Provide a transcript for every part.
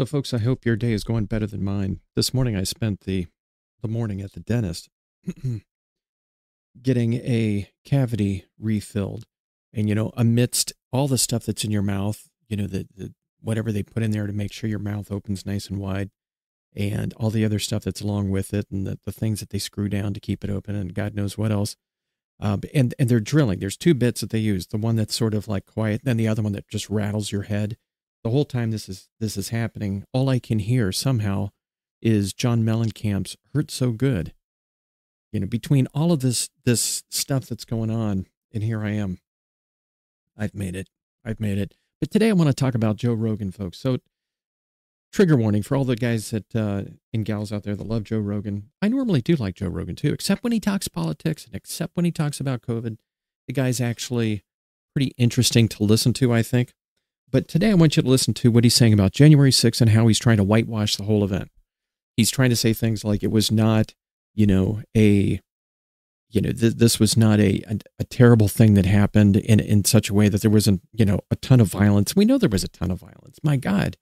So, folks, I hope your day is going better than mine. This morning, I spent the the morning at the dentist getting a cavity refilled, and you know, amidst all the stuff that's in your mouth, you know, the, the whatever they put in there to make sure your mouth opens nice and wide, and all the other stuff that's along with it, and the, the things that they screw down to keep it open, and God knows what else. Um, and and they're drilling. There's two bits that they use. The one that's sort of like quiet, and then the other one that just rattles your head the whole time this is this is happening, all I can hear somehow is John Mellencamp's "Hurt So Good." You know, between all of this this stuff that's going on, and here I am. I've made it. I've made it. But today I want to talk about Joe Rogan, folks. So, trigger warning for all the guys that uh, and gals out there that love Joe Rogan. I normally do like Joe Rogan too, except when he talks politics and except when he talks about COVID. The guy's actually pretty interesting to listen to, I think. But today I want you to listen to what he's saying about January 6th and how he's trying to whitewash the whole event. He's trying to say things like it was not, you know, a, you know, th- this was not a, a, a terrible thing that happened in in such a way that there wasn't, you know, a ton of violence. We know there was a ton of violence. My God,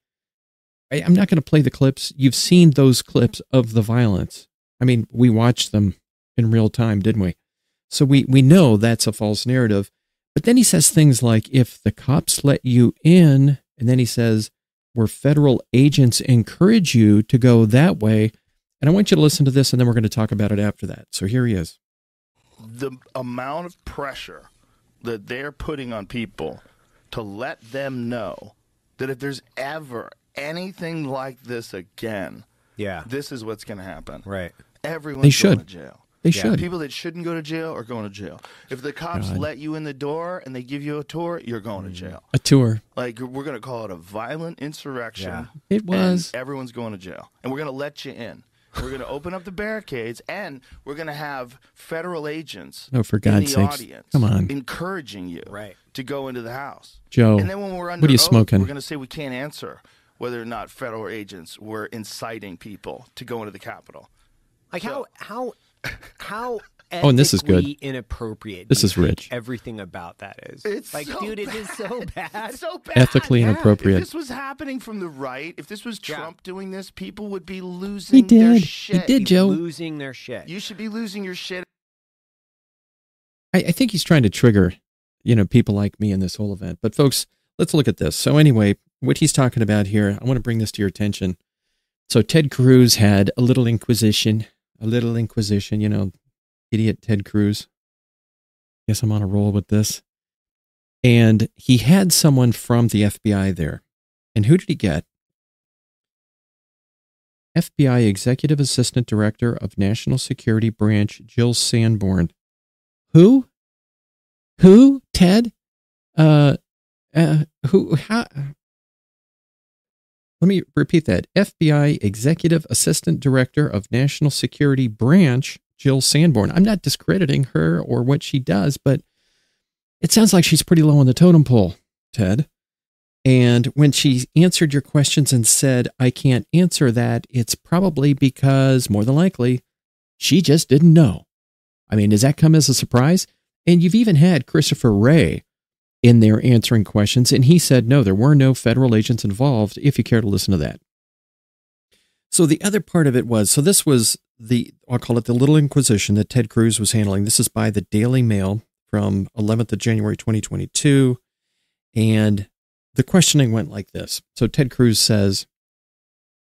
I, I'm not going to play the clips. You've seen those clips of the violence. I mean, we watched them in real time, didn't we? So we we know that's a false narrative. But then he says things like, if the cops let you in, and then he says, where federal agents encourage you to go that way. And I want you to listen to this, and then we're going to talk about it after that. So here he is. The amount of pressure that they're putting on people to let them know that if there's ever anything like this again, Yeah. this is what's going to happen. Right. Everyone's They should. going to jail. They Yeah. should. People that shouldn't go to jail are going to jail. If the cops God. let you in the door and they give you a tour, you're going to mm. jail. A tour. Like we're going to call it a violent insurrection. Yeah. It was. And everyone's going to jail, and we're going to let you in. We're going to open up the barricades, and we're going to have federal agents Oh, for God's the sakes. Come on. encouraging you Right. to go into the house. Joe, And then when we're under what are you oath, smoking? we're going to say we can't answer whether or not federal agents were inciting people to go into the Capitol. Like how how how Oh, and this is good. inappropriate. This is rich. Everything about that is. It's like, so dude, it is so bad. It's so bad. Ethically Yeah. inappropriate. If this was happening from the right, if this was Yeah. Trump doing this, people would be losing He their did. He shit. did, Joe. Losing their shit. You should be losing your shit. I, I think he's trying to trigger, you know, people like me in this whole event. But folks, let's look at this. So anyway, what he's talking about here, I want to bring this to your attention. So Ted Cruz had a little inquisition, a little inquisition, you know, idiot Ted Cruz. Guess I'm on a roll with this. And he had someone from the FBI there. And who did he get? FBI Executive Assistant Director of National Security Branch, Jill Sanborn. Who? Who? Ted? Uh, uh who? How? Let me repeat that. FBI Executive Assistant Director of National Security Branch, Jill Sanborn. I'm not discrediting her or what she does, but it sounds like she's pretty low on the totem pole, Ted. And when she answered your questions and said, I can't answer that, it's probably because, more than likely, she just didn't know. I mean, does that come as a surprise? And you've even had Christopher Wray in there answering questions, and he said, no, there were no federal agents involved, if you care to listen to that. So the other part of it was so this was the, I'll call it the little inquisition that Ted Cruz was handling. This is by the Daily Mail from 11th of January 2022. And the questioning went like this. So Ted Cruz says,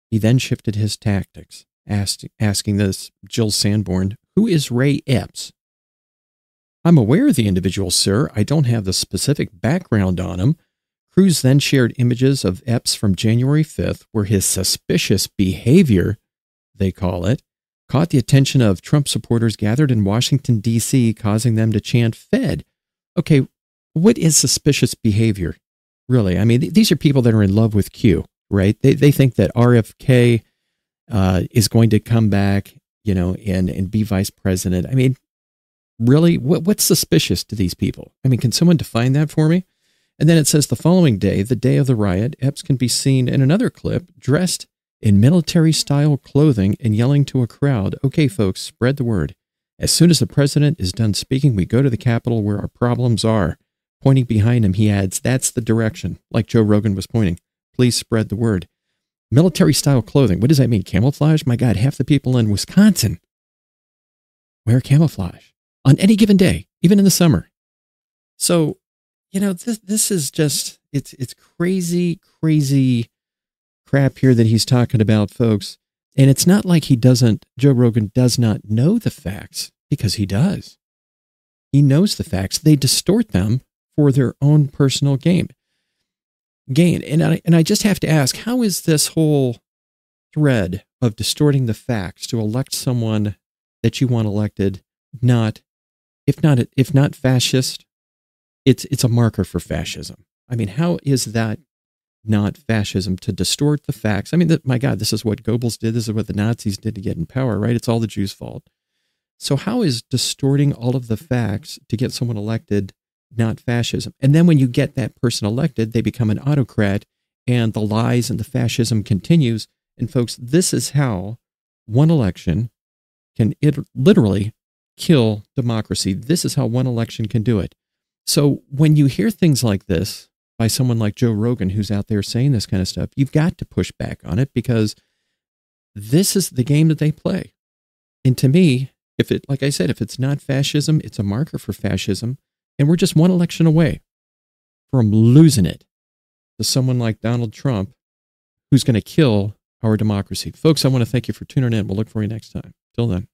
he then shifted his tactics, asked, asking this Jill Sanborn, who is Ray Epps? I'm aware of the individual, sir. I don't have the specific background on him. Cruz then shared images of Epps from January 5th, where his suspicious behavior, they call it, caught the attention of Trump supporters gathered in Washington, D.C., causing them to chant Fed. Okay, what is suspicious behavior? Really? I mean, th- these are people that are in love with Q, right? They, they think that RFK uh, is going to come back, you know, and, and be vice president. I mean, really? What, what's suspicious to these people? I mean, can someone define that for me? And then it says the following day, the day of the riot, Epps can be seen in another clip dressed in military style clothing and yelling to a crowd, okay, folks, spread the word. As soon as the president is done speaking, we go to the Capitol where our problems are. Pointing behind him, he adds, that's the direction, like Joe Rogan was pointing. Please spread the word. Military style clothing. What does that mean? Camouflage? My God, half the people in Wisconsin wear camouflage on any given day, even in the summer. So, you know, this this is just it's it's crazy, crazy crap here that he's talking about, folks. And it's not like he doesn't Joe Rogan does not know the facts because he does. He knows the facts. They distort them for their own personal gain. Gain. And I and I just have to ask, how is this whole thread of distorting the facts to elect someone that you want elected not if not if not fascist, it's it's a marker for fascism. I mean, how is that not fascism to distort the facts? I mean, my God, this is what Goebbels did. This is what the Nazis did to get in power, right? It's all the Jews' fault. So, how is distorting all of the facts to get someone elected not fascism? And then when you get that person elected, they become an autocrat and the lies and the fascism continues. And, folks, this is how one election can it literally kill democracy. This is how one election can do it. So when you hear things like this by someone like Joe Rogan, who's out there saying this kind of stuff, you've got to push back on it because this is the game that they play. And to me, if it, like I said, if it's not fascism, it's a marker for fascism. And we're just one election away from losing it to someone like Donald Trump, who's going to kill our democracy. Folks, I want to thank you for tuning in. We'll look for you next time. Till then.